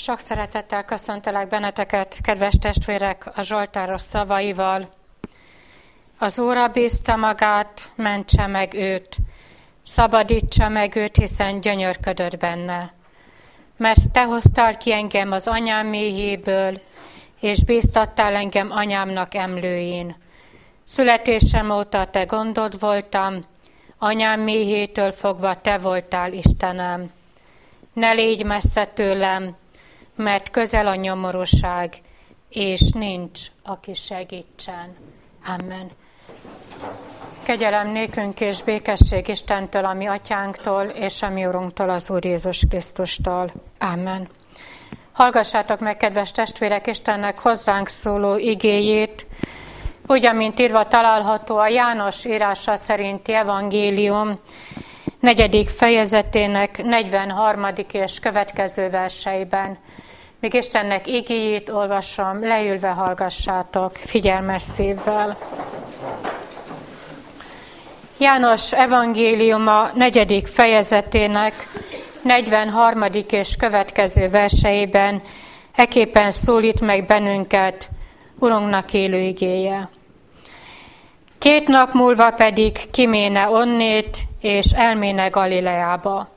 Sok szeretettel köszöntelek benneteket, kedves testvérek, a Zsoltáros szavaival. Az Óra bízta magát, mentse meg őt, szabadítsa meg őt, hiszen gyönyörködött benne. Mert te hoztál ki engem az anyám méhéből, és bíztattál engem anyámnak emlőjén. Születésem óta te gondod voltam, anyám méhétől fogva te voltál Istenem. Ne légy messze tőlem, mert közel a nyomorúság, és nincs, aki segítsen. Amen. Kegyelem nékünk és békesség Istentől, ami atyánktól, és a mi Urunktól, az Úr Jézus Krisztustól. Amen. Hallgassátok meg, kedves testvérek, Istennek hozzánk szóló igéjét, úgy, amint írva található a János írása szerinti evangélium negyedik fejezetének 43. és következő verseiben. Míg Istennek igéjét olvasom, leülve hallgassátok figyelmes szívvel. János evangéliuma negyedik fejezetének 43. és következő verseiben eképpen szólít meg bennünket Urunknak élő igéje. Két nap múlva pedig kiméne onnét, és elméne Galileába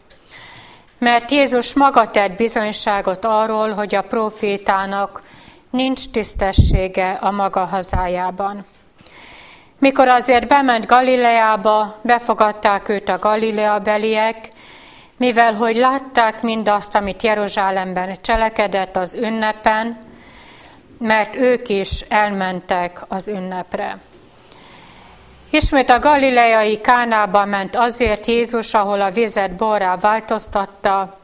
mert Jézus maga tett bizonyságot arról, hogy a profétának nincs tisztessége a maga hazájában. Mikor azért bement Galileába, befogadták őt a Galilea beliek, mivel hogy látták mindazt, amit Jeruzsálemben cselekedett az ünnepen, mert ők is elmentek az ünnepre. Ismét a galileai Kánába ment azért Jézus, ahol a vizet borrá változtatta,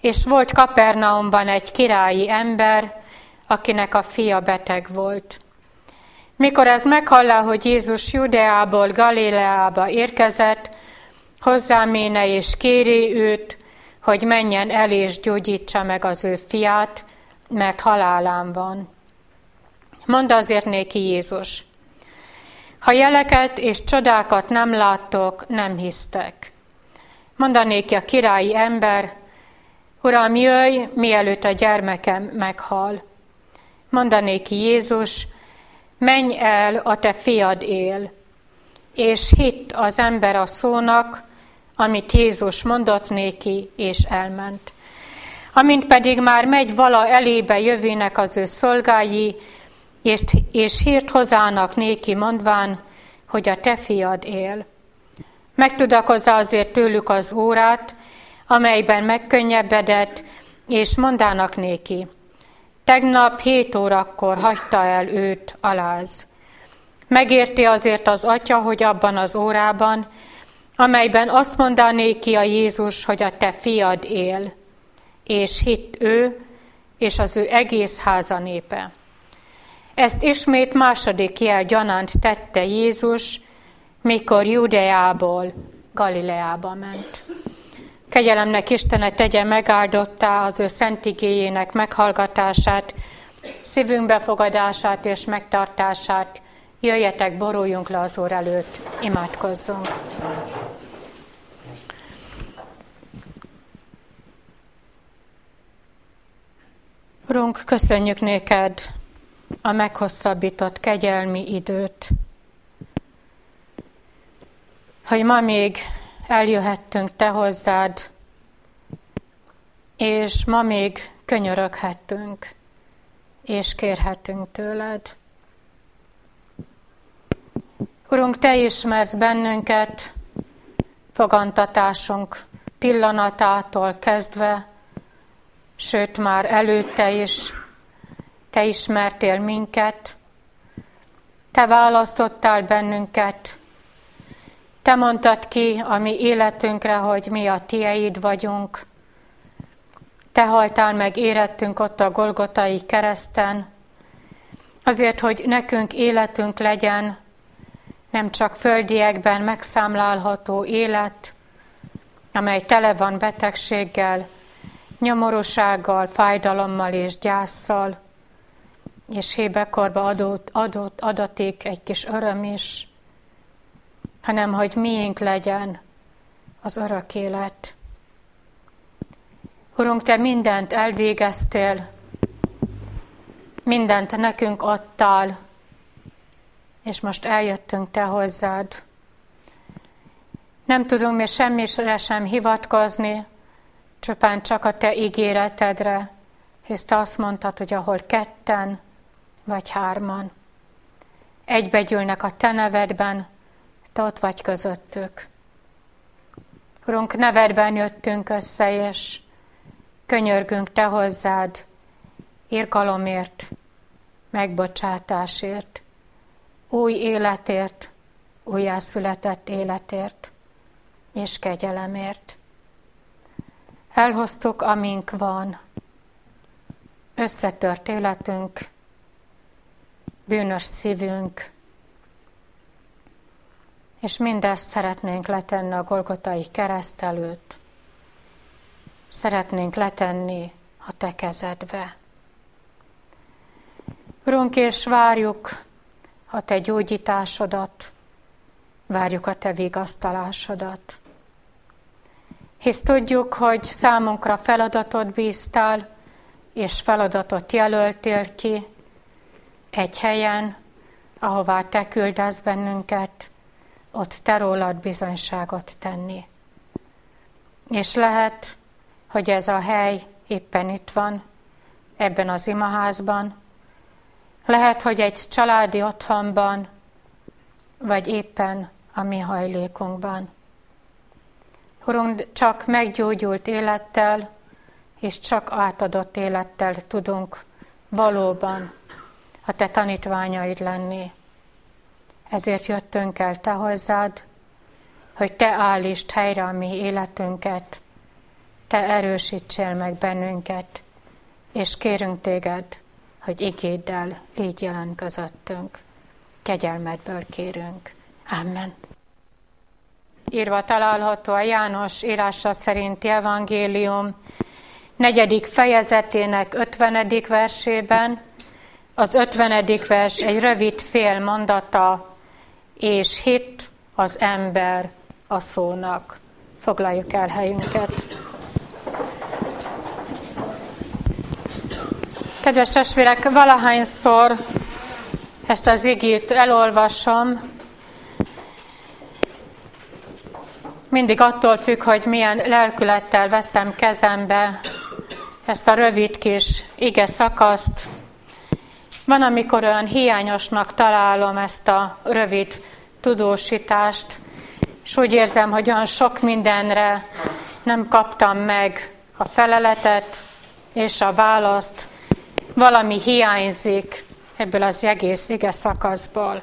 és volt Kapernaumban egy királyi ember, akinek a fia beteg volt. Mikor ez meghallá, hogy Jézus Judeából Galileába érkezett, hozzáméne és kéri őt, hogy menjen el és gyógyítsa meg az ő fiát, mert halálán van. Mondd azért néki Jézus, ha jeleket és csodákat nem láttok, nem hisztek. Mondanék a királyi ember, Uram, jöjj, mielőtt a gyermekem meghal. Mondanék Jézus, menj el, a te fiad él. És hitt az ember a szónak, amit Jézus mondott néki, és elment. Amint pedig már megy vala elébe jövének az ő szolgái, és, és hírt hozának néki mondván, hogy a te fiad él. Megtudakozza azért tőlük az órát, amelyben megkönnyebbedett, és mondának néki, tegnap hét órakor hagyta el őt aláz. Megérti azért az atya, hogy abban az órában, amelyben azt mondané ki a Jézus, hogy a te fiad él, és hitt ő, és az ő egész háza népe. Ezt ismét második jel gyanánt tette Jézus, mikor Judeából Galileába ment. Kegyelemnek Istene tegye megáldottá az ő szent igéjének meghallgatását, szívünk befogadását és megtartását. Jöjjetek, boruljunk le az Úr előtt, imádkozzunk. Urunk, köszönjük néked a meghosszabbított kegyelmi időt, hogy ma még eljöhettünk Te hozzád, és ma még könyöröghettünk, és kérhetünk tőled. Urunk, Te ismersz bennünket, fogantatásunk pillanatától kezdve, sőt már előtte is, te ismertél minket, Te választottál bennünket, Te mondtad ki a mi életünkre, hogy mi a Tieid vagyunk. Te haltál meg érettünk ott a Golgotai kereszten, azért, hogy nekünk életünk legyen, nem csak földiekben megszámlálható élet, amely tele van betegséggel, nyomorúsággal, fájdalommal és gyászsal, és hébekorba adott, adott, adaték egy kis öröm is, hanem hogy miénk legyen az örök élet. Urunk, Te mindent elvégeztél, mindent nekünk adtál, és most eljöttünk Te hozzád. Nem tudunk mi semmire sem hivatkozni, csupán csak a Te ígéretedre, hisz Te azt mondtad, hogy ahol ketten vagy hárman egybegyűlnek a Te nevedben, Te ott vagy közöttük. Urunk, nevedben jöttünk össze, és könyörgünk Te hozzád, irgalomért, megbocsátásért, új életért, újjászületett életért és kegyelemért. Elhoztuk, amink van, összetört életünk, bűnös szívünk, és mindezt szeretnénk letenni a Golgotai kereszt előtt. Szeretnénk letenni a te kezedbe. Urunk, és várjuk a te gyógyításodat, várjuk a te vigasztalásodat. Hisz tudjuk, hogy számunkra feladatot bíztál, és feladatot jelöltél ki egy helyen, ahová te küldesz bennünket, ott te rólad bizonyságot tenni. És lehet, hogy ez a hely éppen itt van, ebben az imaházban, lehet, hogy egy családi otthonban, vagy éppen a mi hajlékunkban. Urunk, csak meggyógyult élettel, és csak átadott élettel tudunk valóban a Te tanítványaid lenni. Ezért jöttünk el Te hozzád, hogy Te állítsd helyre a mi életünket, Te erősítsél meg bennünket, és kérünk Téged, hogy igéddel légy jelen közöttünk. Kegyelmedből kérünk. Amen. Írva található a János írása szerinti evangélium negyedik fejezetének ötvenedik versében, az ötvenedik vers egy rövid fél mondata, és hit az ember a szónak. Foglaljuk el helyünket. Kedves testvérek, valahányszor ezt az igét elolvasom, mindig attól függ, hogy milyen lelkülettel veszem kezembe ezt a rövid kis ige szakaszt. Van, amikor olyan hiányosnak találom ezt a rövid tudósítást, és úgy érzem, hogy olyan sok mindenre nem kaptam meg a feleletet és a választ, valami hiányzik ebből az egész ige szakaszból.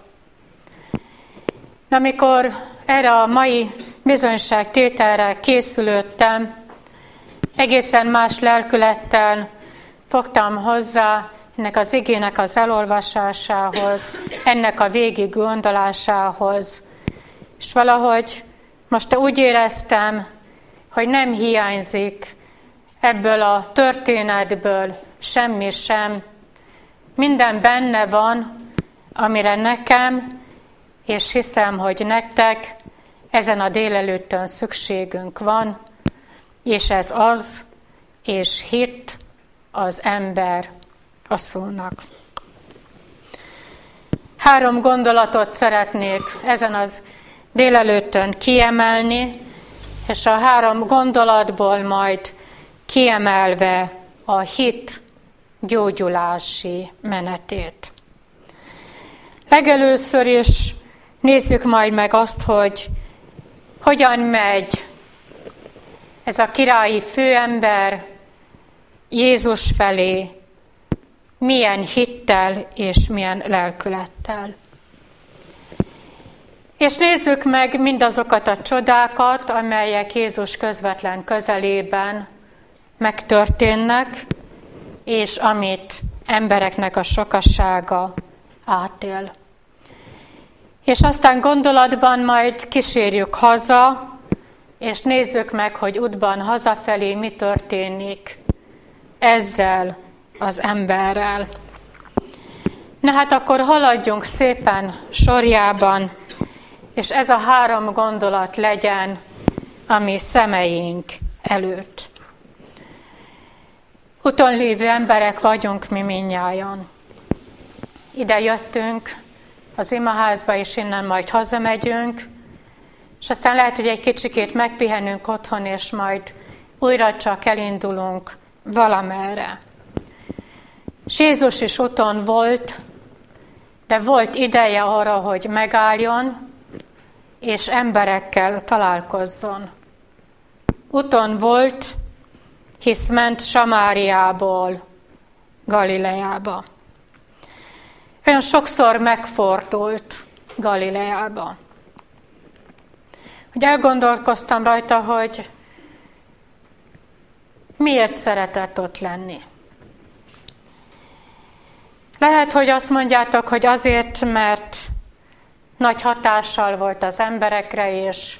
De amikor erre a mai bizonyságtételre készülődtem, egészen más lelkülettel fogtam hozzá ennek az igének az elolvasásához, ennek a végig gondolásához. És valahogy most úgy éreztem, hogy nem hiányzik ebből a történetből semmi sem. Minden benne van, amire nekem, és hiszem, hogy nektek ezen a délelőttön szükségünk van, és ez az, és hit az ember a szónak. Három gondolatot szeretnék ezen az délelőttön kiemelni, és a három gondolatból majd kiemelve a hit gyógyulási menetét. Legelőször is nézzük majd meg azt, hogy hogyan megy ez a királyi főember Jézus felé, milyen hittel és milyen lelkülettel. És nézzük meg mindazokat a csodákat, amelyek Jézus közvetlen közelében megtörténnek, és amit embereknek a sokassága átél. És aztán gondolatban majd kísérjük haza, és nézzük meg, hogy útban hazafelé mi történik ezzel az emberrel. Na hát akkor haladjunk szépen sorjában, és ez a három gondolat legyen a mi szemeink előtt. Uton lévő emberek vagyunk mi minnyájan. Ide jöttünk az imaházba, és innen majd hazamegyünk, és aztán lehet, hogy egy kicsikét megpihenünk otthon, és majd újra csak elindulunk valamerre. És Jézus is úton volt, de volt ideje arra, hogy megálljon, és emberekkel találkozzon. Uton volt, hisz ment Samáriából Galileába. Olyan sokszor megfordult Galileába. Hogy elgondolkoztam rajta, hogy miért szeretett ott lenni. Lehet, hogy azt mondjátok, hogy azért, mert nagy hatással volt az emberekre, és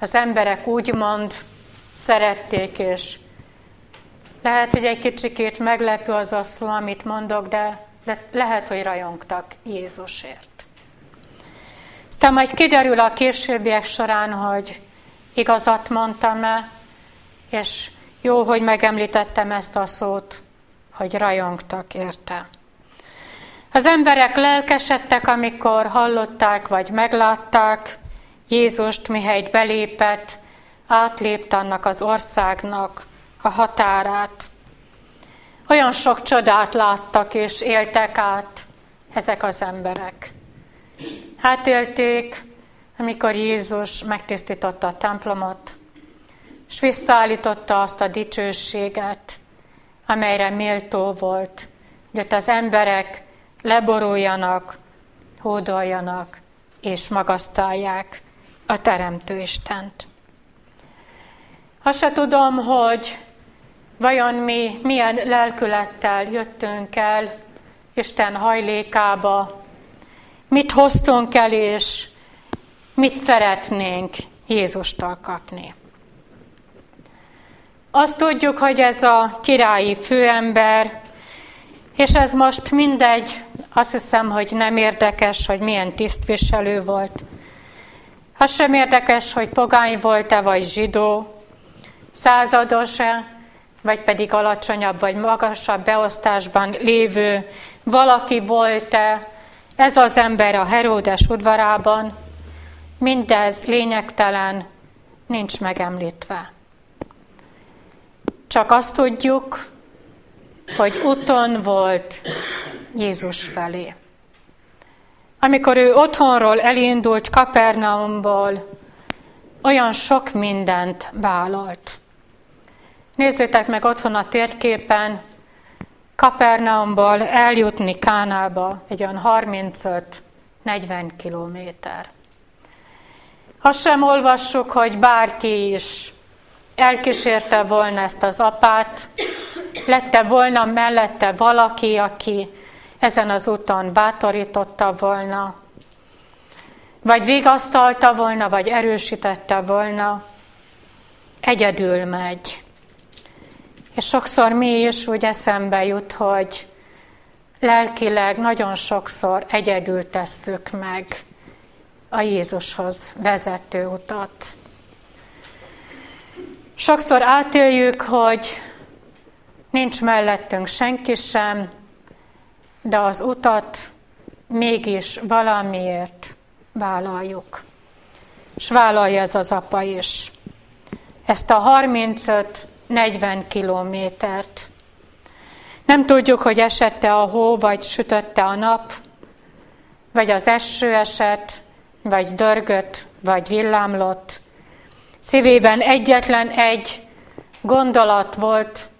az emberek úgymond szerették, és lehet, hogy egy kicsikét meglepő az a szó, amit mondok, de, lehet, hogy rajongtak Jézusért. Aztán majd kiderül a későbbiek során, hogy igazat mondtam-e, és jó, hogy megemlítettem ezt a szót, hogy rajongtak érte. Az emberek lelkesedtek, amikor hallották vagy meglátták Jézust, mihelyt belépett, átlépt annak az országnak a határát. Olyan sok csodát láttak és éltek át ezek az emberek. Hát élték, amikor Jézus megtisztította a templomot, és visszaállította azt a dicsőséget, amelyre méltó volt, hogy ott az emberek leboruljanak, hódoljanak és magasztalják a Teremtő Istent. Azt se tudom, hogy vajon mi milyen lelkülettel jöttünk el Isten hajlékába, mit hoztunk el, és mit szeretnénk Jézustól kapni. Azt tudjuk, hogy ez a királyi főember, és ez most mindegy, azt hiszem, hogy nem érdekes, hogy milyen tisztviselő volt. Az sem érdekes, hogy pogány volt-e, vagy zsidó, százados-e, vagy pedig alacsonyabb, vagy magasabb beosztásban lévő valaki volt-e, ez az ember a Heródes udvarában, mindez lényegtelen, nincs megemlítve. Csak azt tudjuk, hogy úton volt Jézus felé. Amikor ő otthonról elindult Kapernaumból, olyan sok mindent vállalt. Nézzétek meg otthon a térképen, Kapernaumból eljutni Kánába egy olyan 35-40 kilométer. Azt sem olvassuk, hogy bárki is elkísérte volna ezt az apát, lette volna mellette valaki, aki ezen az úton bátorította volna, vagy vigasztalta volna, vagy erősítette volna, egyedül megy. És sokszor mi is úgy eszembe jut, hogy lelkileg nagyon sokszor egyedül tesszük meg a Jézushoz vezető utat. Sokszor átéljük, hogy nincs mellettünk senki sem, de az utat mégis valamiért vállaljuk. És vállalja ez az apa is. Ezt a 35-40 kilométert. Nem tudjuk, hogy esette a hó, vagy sütötte a nap, vagy az eső esett, vagy dörgött, vagy villámlott. Szívében egyetlen egy gondolat volt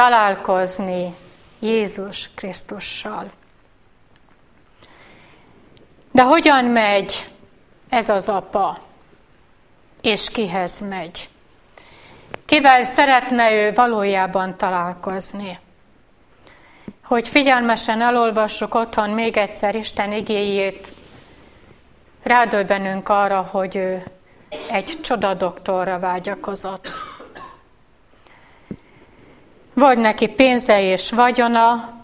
találkozni Jézus Krisztussal. De hogyan megy ez az apa? És kihez megy? Kivel szeretne ő valójában találkozni? Hogy figyelmesen elolvassuk otthon még egyszer Isten igéjét, rádöbbenünk arra, hogy ő egy csodadoktorra vágyakozott. Vagy neki pénze és vagyona,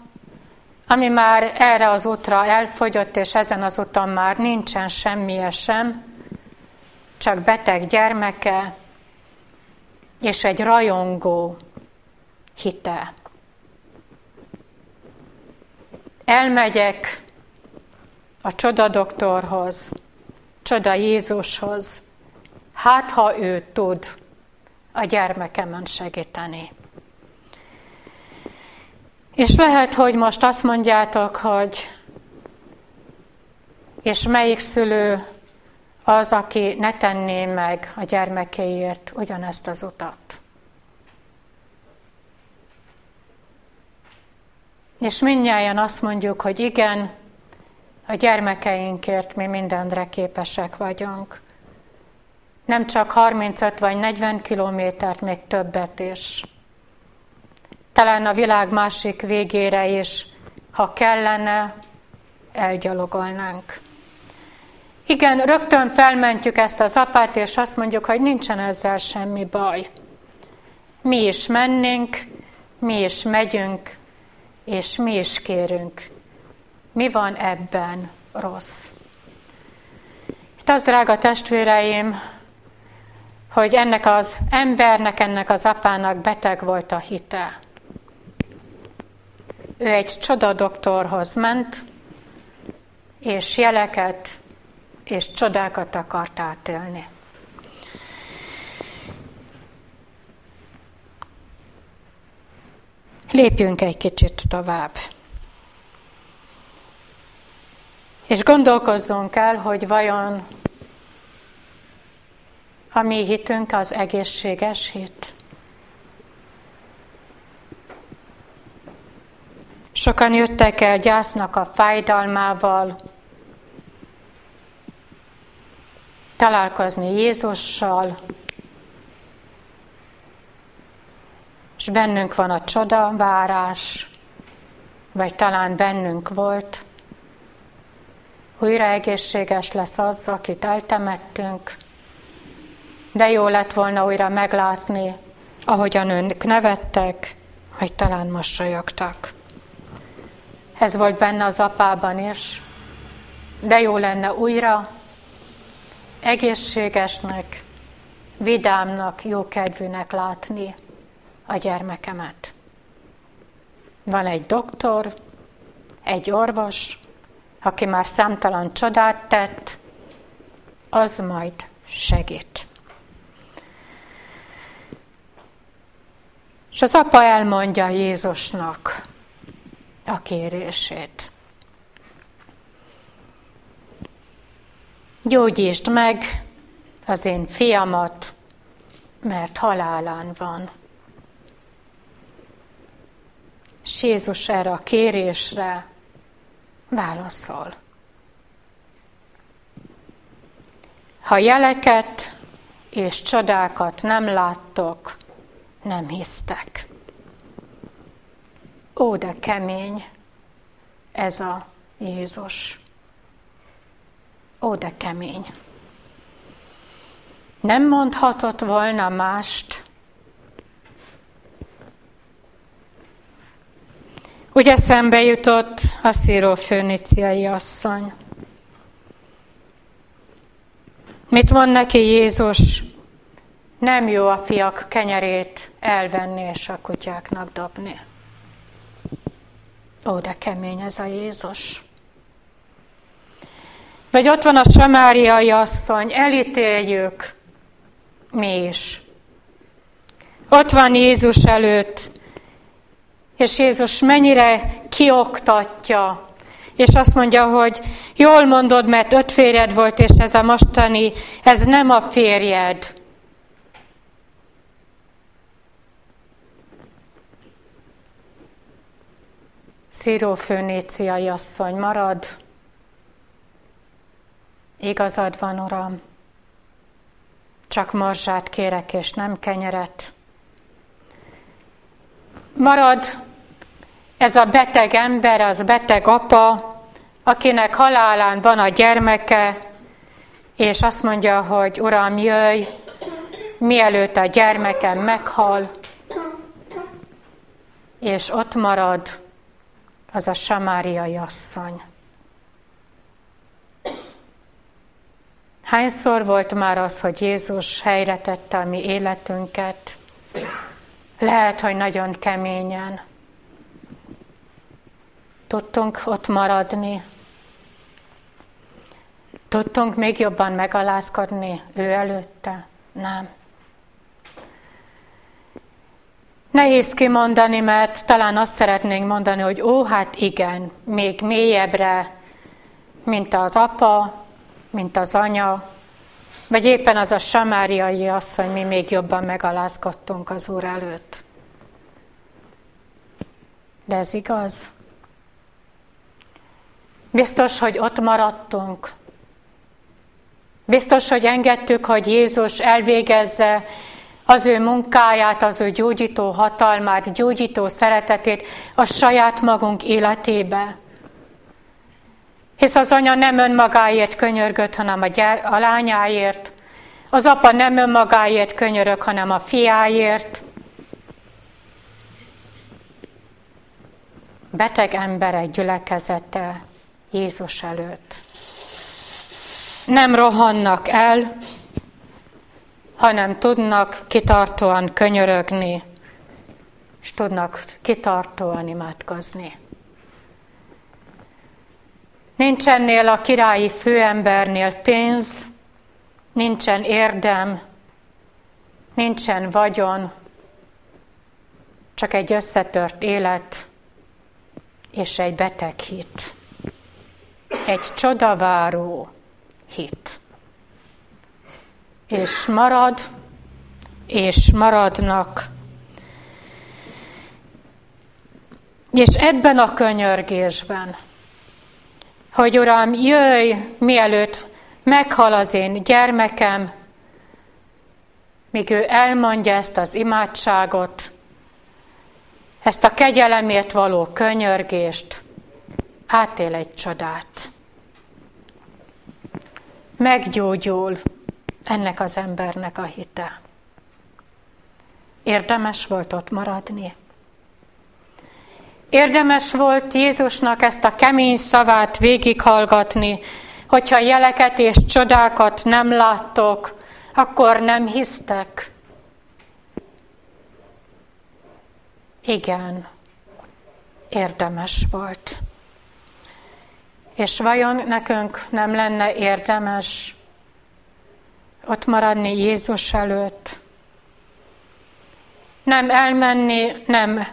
ami már erre az útra elfogyott, és ezen az úton már nincsen semmije sem, csak beteg gyermeke, és egy rajongó hite. Elmegyek a csodadoktorhoz, csoda Jézushoz, hát ha ő tud a gyermekemen segíteni. És lehet, hogy most azt mondjátok, hogy és melyik szülő az, aki ne tenné meg a gyermekéért ugyanezt az utat. És mindnyáján azt mondjuk, hogy igen, a gyermekeinkért mi mindenre képesek vagyunk. Nem csak 35 vagy 40 kilométert, még többet is. Talán a világ másik végére is, ha kellene, elgyalogolnánk. Igen, rögtön felmentjük ezt az apát, és azt mondjuk, hogy nincsen ezzel semmi baj. Mi is mennénk, mi is megyünk, és mi is kérünk. Mi van ebben rossz? Itt az, drága testvéreim, hogy ennek az embernek, ennek az apának beteg volt a hite. Ő egy csodadoktorhoz ment, és jeleket és csodákat akart átélni. Lépjünk egy kicsit tovább. És gondolkozzunk el, hogy vajon a mi hitünk az egészséges hit. Sokan jöttek el gyásznak a fájdalmával, találkozni Jézussal, és bennünk van a csodavárás, vagy talán bennünk volt, újra egészséges lesz az, akit eltemettünk, de jó lett volna újra meglátni, ahogyan önök nevettek, vagy talán mosolyogtak. Ez volt benne az apában is, de jó lenne újra egészségesnek, vidámnak, jókedvűnek látni a gyermekemet. Van egy doktor, egy orvos, aki már számtalan csodát tett, az majd segít. És az apa elmondja Jézusnak a kérését. Gyógyítsd meg az én fiamat, mert halálán van. És Jézus erre a kérésre válaszol. Ha jeleket és csodákat nem láttok, nem hisztek. Ó, de kemény ez a Jézus. Ó, de kemény. Nem mondhatott volna mást. Ugye szembe jutott a szíró főniciai asszony. Mit mond neki Jézus? Nem jó a fiak kenyerét elvenni és a kutyáknak dobni. Ó, de kemény ez a Jézus. Vagy ott van a samáriai asszony, elítéljük mi is. Ott van Jézus előtt, és Jézus mennyire kioktatja, és azt mondja, hogy jól mondod, mert öt férjed volt, és ez a mostani, ez nem a férjed. Szíró főnéciai asszony marad, Igazad van, Uram, csak morzsát kérek, és nem kenyeret. Marad. Ez a beteg ember, az beteg apa, akinek halálán van a gyermeke, és azt mondja, hogy Uram, jöjj, mielőtt a gyermekem meghal, és ott marad az a samáriai asszony. Hányszor volt már az, hogy Jézus helyre tette a mi életünket, Lehet, hogy nagyon keményen. Tudtunk ott maradni. Tudtunk még jobban megalázkodni ő előtte? Nem. Nehéz kimondani, mert talán azt szeretnénk mondani, hogy ó, hát igen, még mélyebbre, mint az apa, mint az anya, vagy éppen az a samáriai asszony, mi még jobban megalázkodtunk az Úr előtt. De ez igaz? Biztos, hogy ott maradtunk. Biztos, hogy engedtük, hogy Jézus elvégezze az ő munkáját, az ő gyógyító hatalmát, gyógyító szeretetét a saját magunk életébe. Hisz az anya nem önmagáért könyörgött, hanem a, gyár, a lányáért. Az apa nem önmagáért könyörög, hanem a fiáért. Beteg emberek gyülekezete Jézus előtt. Nem rohannak el, hanem tudnak kitartóan könyörögni, és tudnak kitartóan imádkozni. Nincsennél a királyi főembernél pénz, nincsen érdem, nincsen vagyon, csak egy összetört élet és egy beteg hit. Egy csodaváró hit. És marad, és maradnak. És ebben a könyörgésben, hogy Uram, jöjj, mielőtt meghal az én gyermekem, míg ő elmondja ezt az imádságot, ezt a kegyelemért való könyörgést, átél egy csodát. Meggyógyul ennek az embernek a hite. Érdemes volt ott maradni. Érdemes volt Jézusnak ezt a kemény szavát végighallgatni, hogyha jeleket és csodákat nem láttok, akkor nem hisztek. Igen, érdemes volt. És vajon nekünk nem lenne érdemes ott maradni Jézus előtt? Nem elmenni, nem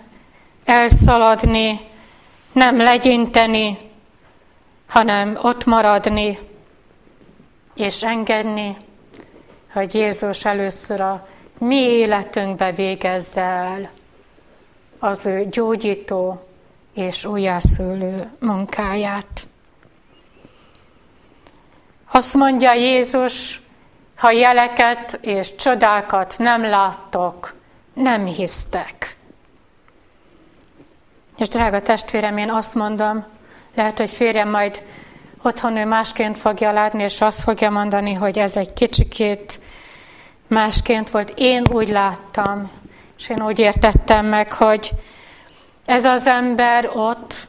elszaladni, nem legyinteni, hanem ott maradni és engedni, hogy Jézus először a mi életünkbe végezze el az ő gyógyító és újjászülő munkáját. Azt mondja Jézus, ha jeleket és csodákat nem láttok, nem hisztek. És drága testvérem, én azt mondom, lehet, hogy férjem majd otthon ő másként fogja látni, és azt fogja mondani, hogy ez egy kicsikét másként volt. Én úgy láttam, és én úgy értettem meg, hogy ez az ember ott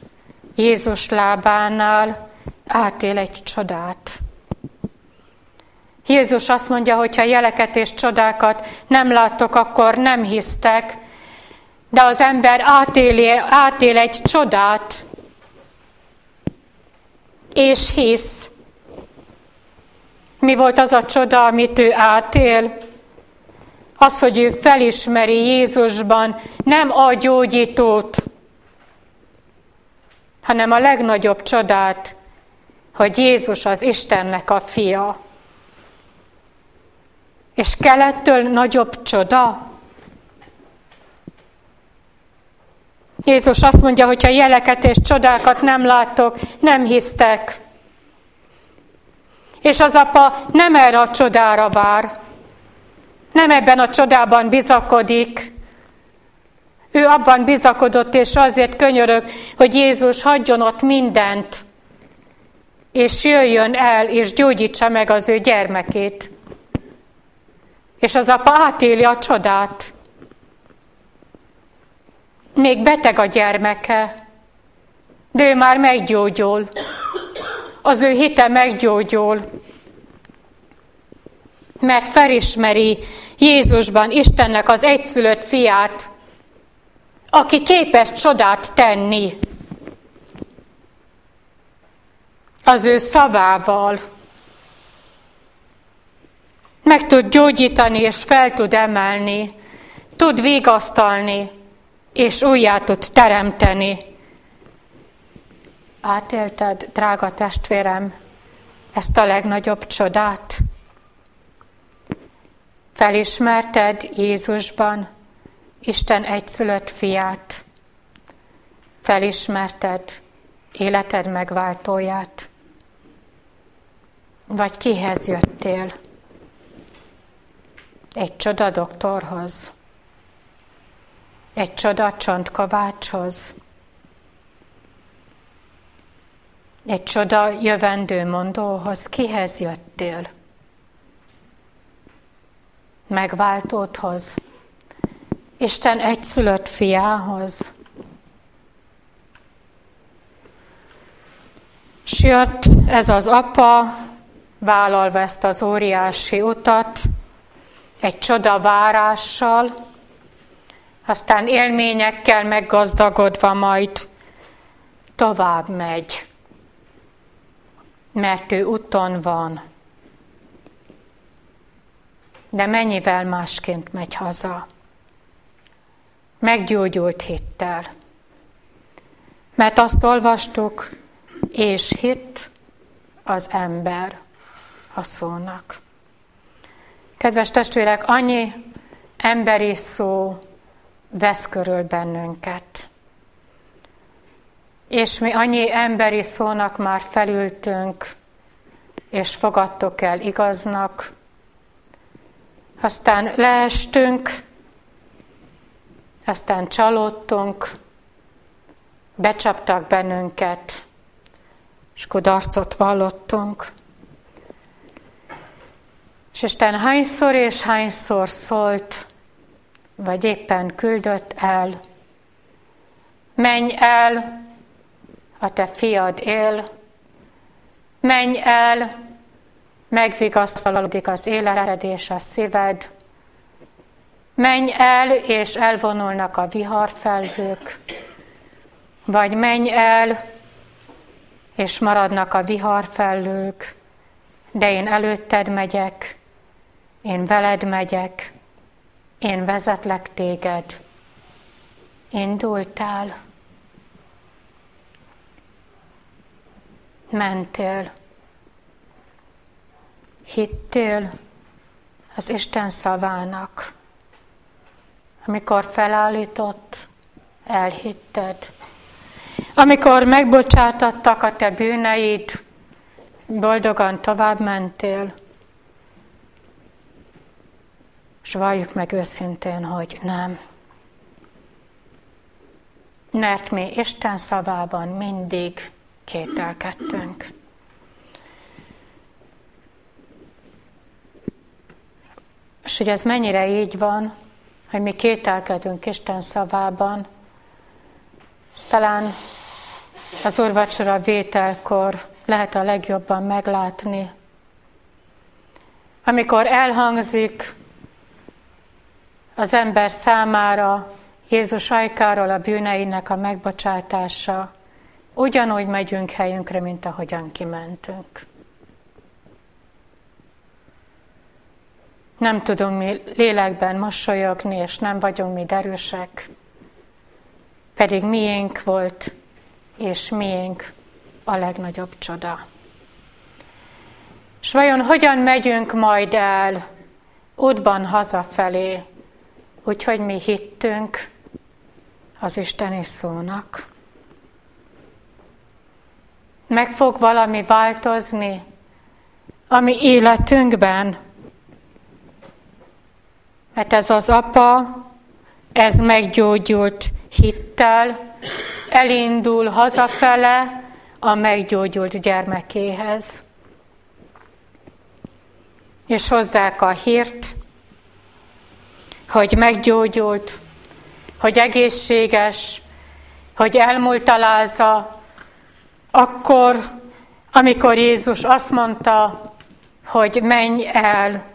Jézus lábánál átél egy csodát. Jézus azt mondja, hogy ha jeleket és csodákat nem láttok, akkor nem hisztek, de az ember átéli, átél egy csodát, és hisz. Mi volt az a csoda, amit ő átél? Az, hogy ő felismeri Jézusban nem a gyógyítót, hanem a legnagyobb csodát, hogy Jézus az Istennek a fia. És kelettől nagyobb csoda? Jézus azt mondja, hogy ha jeleket és csodákat nem láttok, nem hisztek. És az apa nem erre a csodára vár, nem ebben a csodában bizakodik. Ő abban bizakodott, és azért könyörög, hogy Jézus hagyjon ott mindent, és jöjjön el, és gyógyítsa meg az ő gyermekét. És az apa átéli a csodát. Még beteg a gyermeke, de ő már meggyógyul. Az ő hite meggyógyul. Mert felismeri Jézusban Istennek az egyszülött fiát, aki képes csodát tenni az ő szavával. Meg tud gyógyítani és fel tud emelni, tud vigasztalni, és újjá tud teremteni. Átélted, drága testvérem, ezt a legnagyobb csodát? Felismerted Jézusban Isten egyszülött fiát? Felismerted életed megváltóját? Vagy kihez jöttél? Egy csoda doktorhoz? Egy csoda csontkovácshoz? Egy csoda jövendő mondóhoz kihez jöttél? Megváltódhoz? Isten egyszülött fiához? S jött ez az apa, vállalva ezt az óriási utat, egy csoda várással, aztán élményekkel meggazdagodva majd tovább megy mert ő úton van. De mennyivel másként megy haza? Meggyógyult hittel. Mert azt olvastuk, és hit az ember a szónak. Kedves testvérek, annyi emberi szó vesz körül bennünket. És mi annyi emberi szónak már felültünk, és fogadtok el igaznak, aztán leestünk, aztán csalódtunk, becsaptak bennünket, és kudarcot vallottunk. És Isten hányszor és hányszor szólt, vagy éppen küldött el, menj el, a te fiad él, menj el, megvigasztalodik az életed és a szíved, menj el, és elvonulnak a viharfelhők, vagy menj el, és maradnak a viharfelhők, de én előtted megyek, én veled megyek, én vezetlek téged. Indultál. mentél, hittél az Isten szavának. Amikor felállított, elhitted. Amikor megbocsátattak a te bűneid, boldogan tovább mentél. És valljuk meg őszintén, hogy nem. Mert mi Isten szavában mindig kételkedtünk. És hogy ez mennyire így van, hogy mi kételkedünk Isten szavában, talán az úrvacsora vételkor lehet a legjobban meglátni. Amikor elhangzik az ember számára Jézus ajkáról a bűneinek a megbocsátása, Ugyanúgy megyünk helyünkre, mint ahogyan kimentünk. Nem tudunk mi lélekben mosolyogni, és nem vagyunk mi derűsek, pedig miénk volt, és miénk a legnagyobb csoda. És vajon hogyan megyünk majd el útban hazafelé, úgyhogy mi hittünk az Isteni szónak? meg fog valami változni a mi életünkben. Mert ez az apa, ez meggyógyult hittel, elindul hazafele a meggyógyult gyermekéhez. És hozzák a hírt, hogy meggyógyult, hogy egészséges, hogy elmúlt a láza, akkor, amikor Jézus azt mondta, hogy menj el,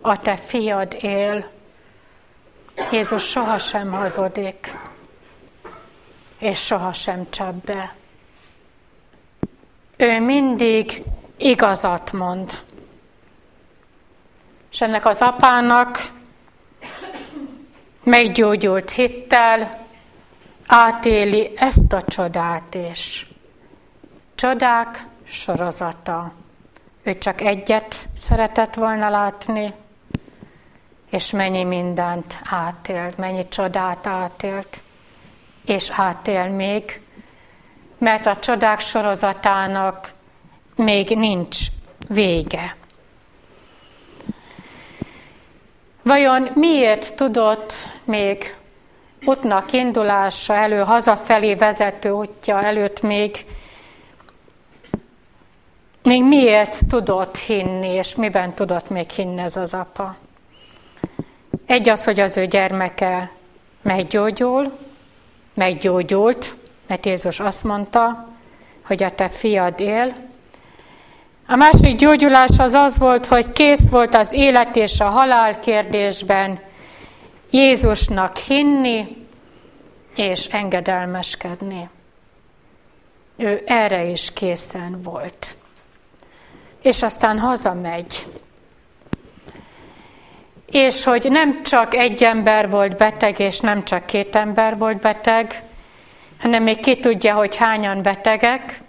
a te fiad él, Jézus sohasem hazudik. és sohasem csap. Ő mindig igazat mond. És ennek az apának meggyógyult hittel átéli ezt a csodát is. Csodák sorozata. Ő csak egyet szeretett volna látni, és mennyi mindent átélt, mennyi csodát átélt, és átél még, mert a csodák sorozatának még nincs vége. Vajon miért tudott még útnak indulása elő, hazafelé vezető útja előtt még, még miért tudott hinni, és miben tudott még hinni ez az apa? Egy az, hogy az ő gyermeke meggyógyul, meggyógyult, mert Jézus azt mondta, hogy a te fiad él. A másik gyógyulás az az volt, hogy kész volt az élet és a halál kérdésben Jézusnak hinni és engedelmeskedni. Ő erre is készen volt. És aztán hazamegy. És hogy nem csak egy ember volt beteg, és nem csak két ember volt beteg, hanem még ki tudja, hogy hányan betegek.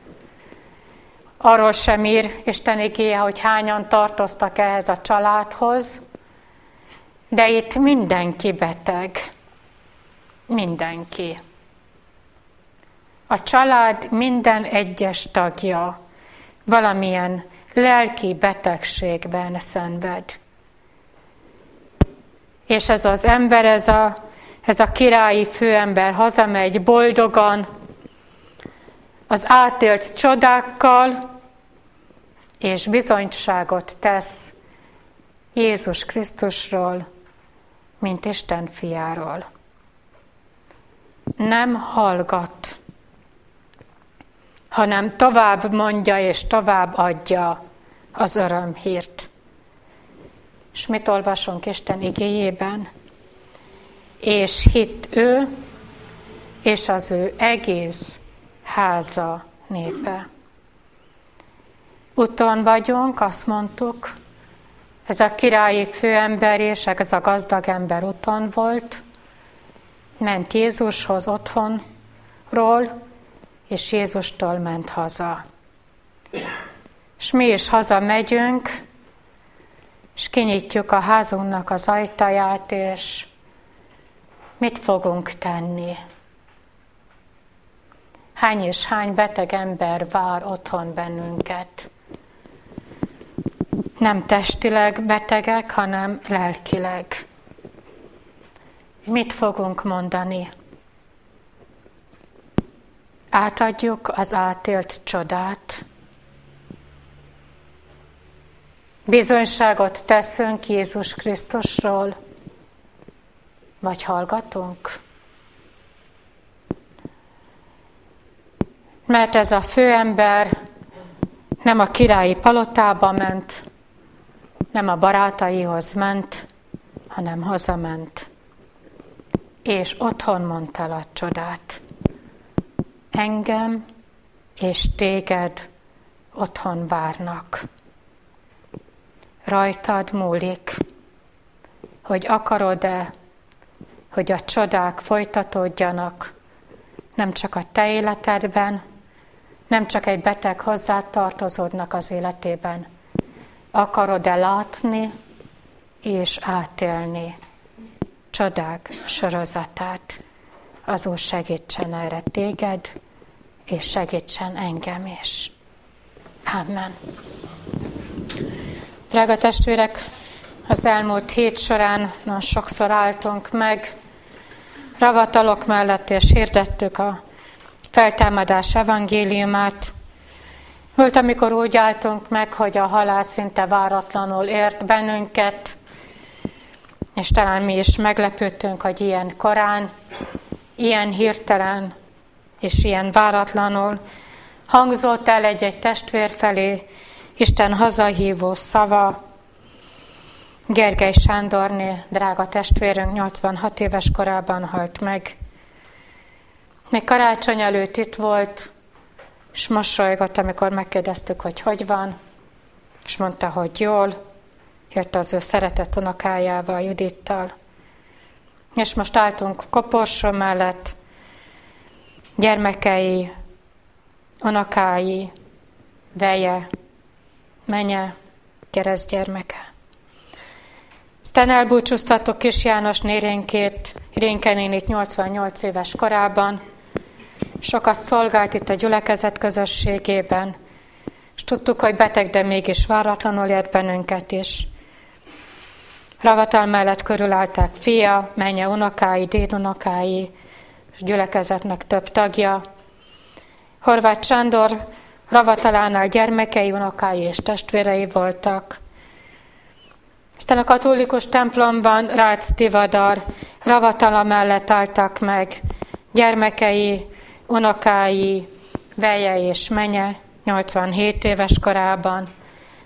Arról sem ír Isten igéje, hogy hányan tartoztak ehhez a családhoz, de itt mindenki beteg. Mindenki. A család minden egyes tagja valamilyen lelki betegségben szenved. És ez az ember, ez a, ez a királyi főember hazamegy boldogan, az átélt csodákkal, és bizonyságot tesz Jézus Krisztusról, mint Isten fiáról. Nem hallgat, hanem tovább mondja és tovább adja az örömhírt. És mit olvasunk Isten igéjében? És hitt ő, és az ő egész háza népe. Uton vagyunk, azt mondtuk, ez a királyi főember és ez a gazdag ember uton volt, ment Jézushoz otthonról, és Jézustól ment haza. És mi is haza megyünk, és kinyitjuk a házunknak az ajtaját, és mit fogunk tenni? Hány és hány beteg ember vár otthon bennünket? Nem testileg betegek, hanem lelkileg. Mit fogunk mondani? Átadjuk az átélt csodát, Bizonyságot teszünk Jézus Krisztusról, vagy hallgatunk? Mert ez a főember nem a királyi palotába ment, nem a barátaihoz ment, hanem hazament. És otthon mondta el a csodát. Engem és téged otthon várnak rajtad múlik, hogy akarod-e, hogy a csodák folytatódjanak, nem csak a te életedben, nem csak egy beteg hozzátartozódnak az életében. Akarod-e látni és átélni csodák sorozatát? Az Úr segítsen erre téged, és segítsen engem is. Amen. Drága testvérek, az elmúlt hét során nagyon sokszor álltunk meg ravatalok mellett, és hirdettük a feltámadás evangéliumát. Volt, amikor úgy álltunk meg, hogy a halál szinte váratlanul ért bennünket, és talán mi is meglepődtünk, hogy ilyen korán, ilyen hirtelen és ilyen váratlanul hangzott el egy-egy testvér felé, Isten hazahívó szava, Gergely Sándorné, drága testvérünk, 86 éves korában halt meg. Még karácsony előtt itt volt, és mosolygott, amikor megkérdeztük, hogy hogy van, és mondta, hogy jól, jött az ő szeretett unokájával, Judittal. És most álltunk koporsó mellett, gyermekei, unokái, veje, menye, keresztgyermeke. Aztán elbúcsúztatok Kis János nérénkét, Rénkenénit 88 éves korában, sokat szolgált itt a gyülekezet közösségében, és tudtuk, hogy beteg, de mégis váratlanul ért bennünket is. Ravatal mellett körülállták fia, menye unokái, dédunokái, és gyülekezetnek több tagja. Horváth Sándor Ravatalánál gyermekei, unokái és testvérei voltak. Aztán a katolikus templomban Rácz Tivadar Ravatala mellett álltak meg gyermekei, unokái, veje és menye, 87 éves korában.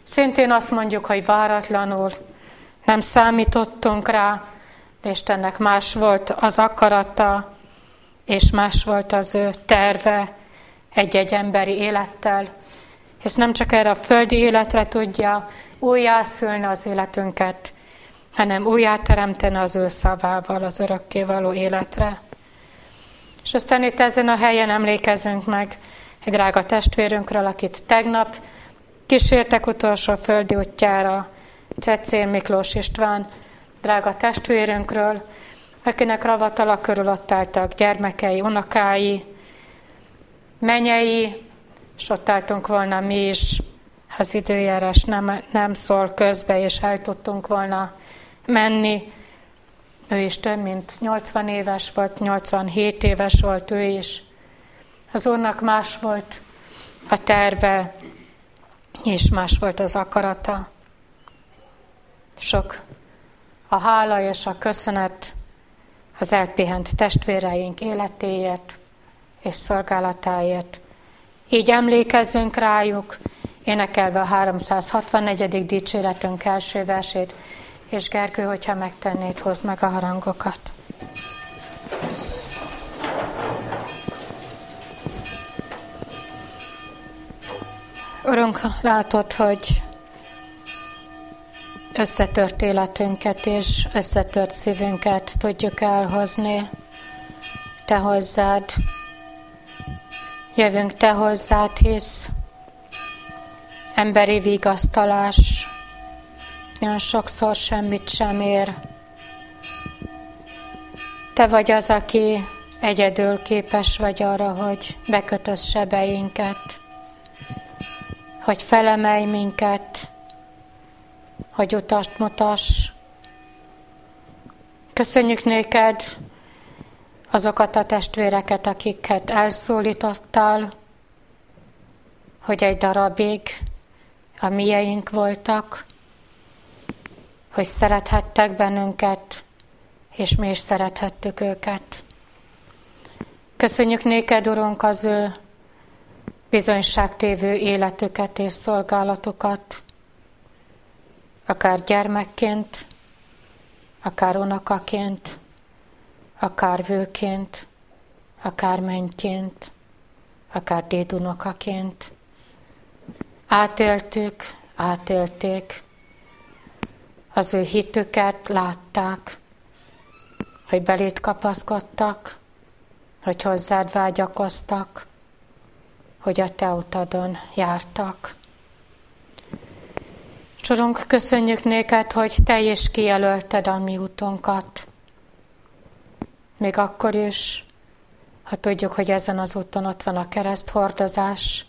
Szintén azt mondjuk, hogy váratlanul nem számítottunk rá, de Istennek más volt az akarata, és más volt az ő terve egy-egy emberi élettel. Ez nem csak erre a földi életre tudja újjászülni az életünket, hanem újjáteremteni az ő szavával az örökkévaló életre. És aztán itt ezen a helyen emlékezünk meg egy drága testvérünkről, akit tegnap kísértek utolsó földi útjára, Cecél Miklós István, drága testvérünkről, akinek ravatala körül ott álltak gyermekei, unokái, menyei, és ott álltunk volna mi is, az időjárás nem, nem szól közbe, és el tudtunk volna menni. Ő is több mint 80 éves volt, 87 éves volt ő is. Az Úrnak más volt a terve, és más volt az akarata. Sok a hála és a köszönet az elpihent testvéreink életéért és szolgálatáért. Így emlékezzünk rájuk, énekelve a 364. dicséretünk első versét, és Gergő, hogyha megtennéd, hozd meg a harangokat. Urunk, látod, hogy összetört életünket és összetört szívünket tudjuk elhozni Te hozzád. Jövünk Te hozzád, hisz emberi vigasztalás nagyon sokszor semmit sem ér. Te vagy az, aki egyedül képes vagy arra, hogy bekötöz sebeinket, hogy felemelj minket, hogy utat mutass. Köszönjük néked azokat a testvéreket, akiket elszólítottál, hogy egy darabig a mieink voltak, hogy szerethettek bennünket, és mi is szerethettük őket. Köszönjük néked, Urunk, az ő bizonyságtévő életüket és szolgálatukat, akár gyermekként, akár unokaként, akár vőként, akár mennyként, akár dédunokaként. Átéltük, átélték, az ő hitüket látták, hogy belét kapaszkodtak, hogy hozzád vágyakoztak, hogy a te utadon jártak. Csorunk, köszönjük néked, hogy te is kijelölted a mi utunkat. Még akkor is, ha tudjuk, hogy ezen az úton ott van a kereszt hordozás.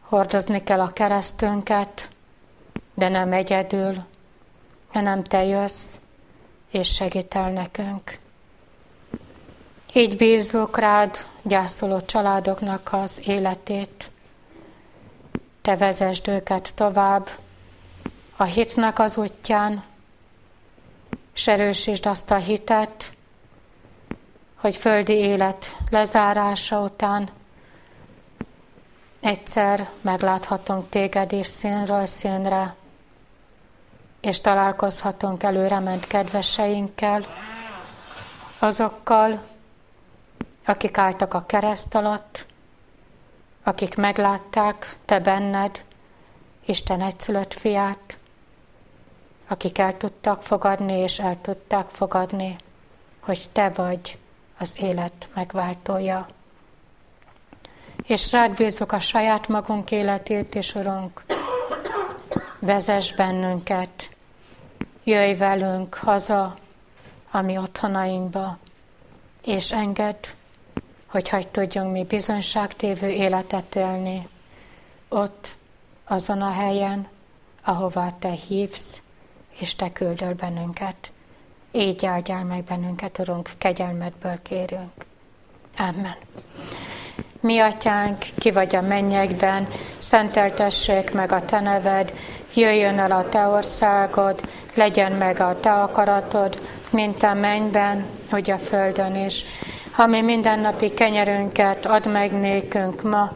Hordozni kell a keresztünket, de nem egyedül, hanem te jössz, és segítel nekünk. Így bízzuk rád gyászoló családoknak az életét, te vezesd őket tovább a hitnek az útján, és erősítsd azt a hitet, hogy földi élet lezárása után egyszer megláthatunk téged is színről színre, és találkozhatunk előre kedveseinkkel, azokkal, akik álltak a kereszt alatt, akik meglátták te benned, Isten egyszülött fiát, akik el tudtak fogadni, és el tudták fogadni, hogy te vagy az élet megváltója. És rád bízok a saját magunk életét, és Urunk, vezess bennünket, jöjj velünk haza a mi otthonainkba, és engedd, hogy hagy tudjunk mi bizonyságtévő életet élni, ott, azon a helyen, ahová Te hívsz, és Te küldöl bennünket. Így áldjál meg bennünket, Urunk, kegyelmedből kérünk. Amen. Mi atyánk, ki vagy a mennyekben, szenteltessék meg a te neved, jöjjön el a te országod, legyen meg a te akaratod, mint a mennyben, hogy a földön is. Ha mi mindennapi kenyerünket add meg nékünk ma,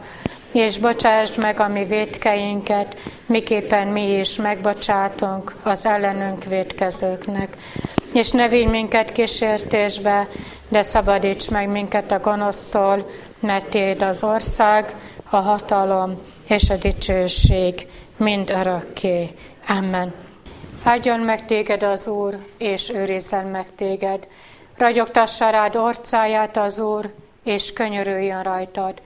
és bocsásd meg a mi védkeinket, miképpen mi is megbocsátunk az ellenünk védkezőknek. És ne vigy minket kísértésbe, de szabadíts meg minket a gonosztól, mert Téd az ország, a hatalom és a dicsőség mind örökké. Amen. Áldjon meg téged az Úr, és őrizzen meg téged. Ragyogtassa rád orcáját az Úr, és könyörüljön rajtad.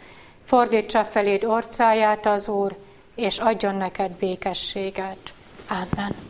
Fordítsa feléd orcáját az Úr, és adjon neked békességet. Amen.